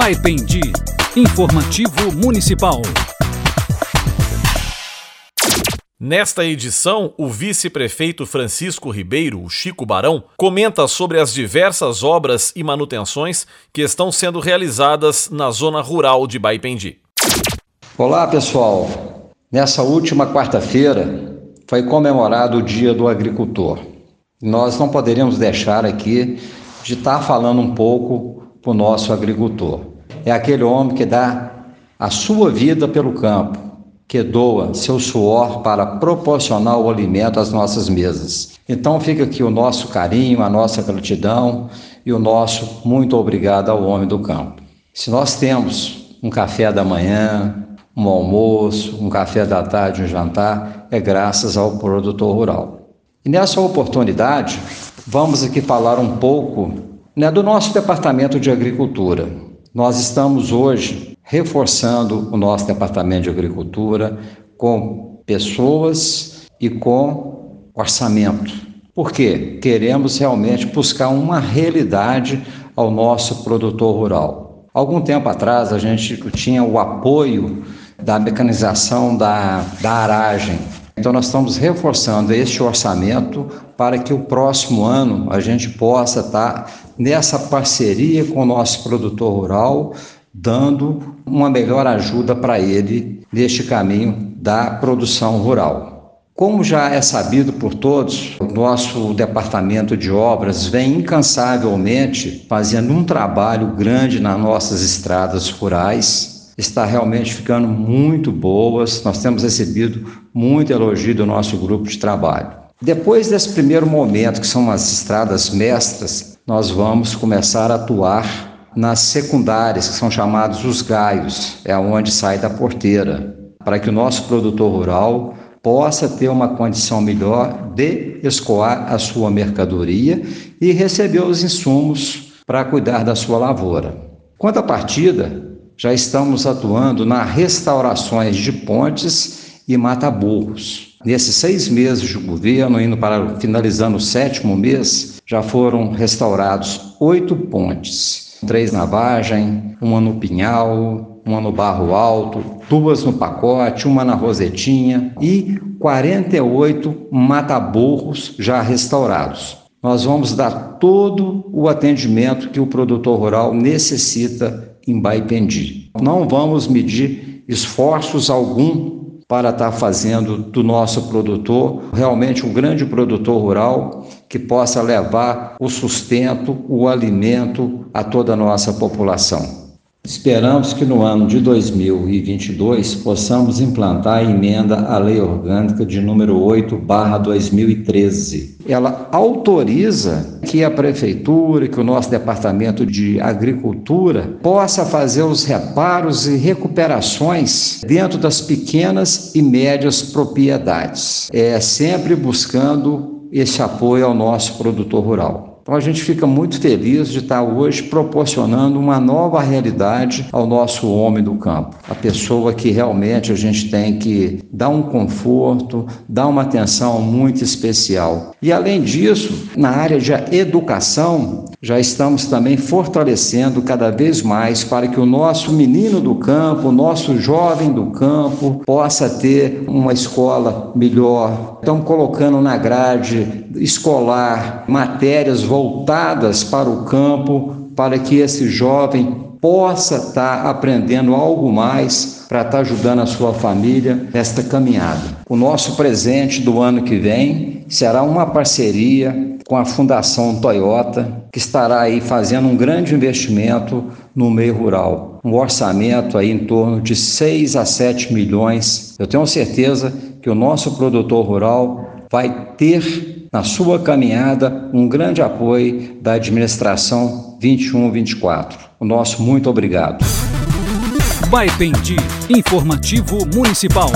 Baipendi, informativo municipal. Nesta edição, o vice-prefeito Francisco Ribeiro, o Chico Barão, comenta sobre as diversas obras e manutenções que estão sendo realizadas na zona rural de Baipendi. Olá, pessoal. Nessa última quarta-feira foi comemorado o Dia do Agricultor. Nós não poderíamos deixar aqui de estar falando um pouco para o nosso agricultor. É aquele homem que dá a sua vida pelo campo, que doa seu suor para proporcionar o alimento às nossas mesas. Então fica aqui o nosso carinho, a nossa gratidão e o nosso muito obrigado ao homem do campo. Se nós temos um café da manhã, um almoço, um café da tarde, um jantar, é graças ao produtor rural. E nessa oportunidade, vamos aqui falar um pouco né, do nosso departamento de agricultura. Nós estamos hoje reforçando o nosso departamento de agricultura com pessoas e com orçamento. Por quê? Queremos realmente buscar uma realidade ao nosso produtor rural. Algum tempo atrás a gente tinha o apoio da mecanização da, da aragem. Então, nós estamos reforçando este orçamento para que o próximo ano a gente possa estar nessa parceria com o nosso produtor rural, dando uma melhor ajuda para ele neste caminho da produção rural. Como já é sabido por todos, o nosso departamento de obras vem incansavelmente fazendo um trabalho grande nas nossas estradas rurais, está realmente ficando muito boas. Nós temos recebido muito elogio do nosso grupo de trabalho. Depois desse primeiro momento, que são as estradas mestras, nós vamos começar a atuar nas secundárias, que são chamados os gaios, é onde sai da porteira, para que o nosso produtor rural possa ter uma condição melhor de escoar a sua mercadoria e receber os insumos para cuidar da sua lavoura. Quanto à partida, já estamos atuando nas restaurações de pontes e mata-burros. Nesses seis meses de governo, indo para finalizando o sétimo mês, já foram restaurados oito pontes, três na Vagem, uma no Pinhal, uma no Barro Alto, duas no Pacote, uma na Rosetinha e 48 mata-burros já restaurados. Nós vamos dar todo o atendimento que o produtor rural necessita em Baipendi. Não vamos medir esforços algum para estar fazendo do nosso produtor realmente um grande produtor rural que possa levar o sustento, o alimento a toda a nossa população. Esperamos que no ano de 2022 possamos implantar a emenda à Lei Orgânica de número 8/2013. Ela autoriza que a prefeitura, que o nosso departamento de agricultura possa fazer os reparos e recuperações dentro das pequenas e médias propriedades. É sempre buscando esse apoio ao nosso produtor rural. Então a gente fica muito feliz de estar hoje proporcionando uma nova realidade ao nosso homem do campo. A pessoa que realmente a gente tem que dar um conforto, dar uma atenção muito especial. E além disso, na área de educação, já estamos também fortalecendo cada vez mais para que o nosso menino do campo, o nosso jovem do campo, possa ter uma escola melhor. Estamos colocando na grade escolar matérias voltadas para o campo, para que esse jovem possa estar aprendendo algo mais para estar ajudando a sua família nesta caminhada. O nosso presente do ano que vem será uma parceria com a Fundação Toyota, que estará aí fazendo um grande investimento no meio rural. Um orçamento aí em torno de 6 a 7 milhões. Eu tenho certeza que o nosso produtor rural vai ter na sua caminhada um grande apoio da administração 21-24. O nosso muito obrigado. Baipendi, informativo municipal.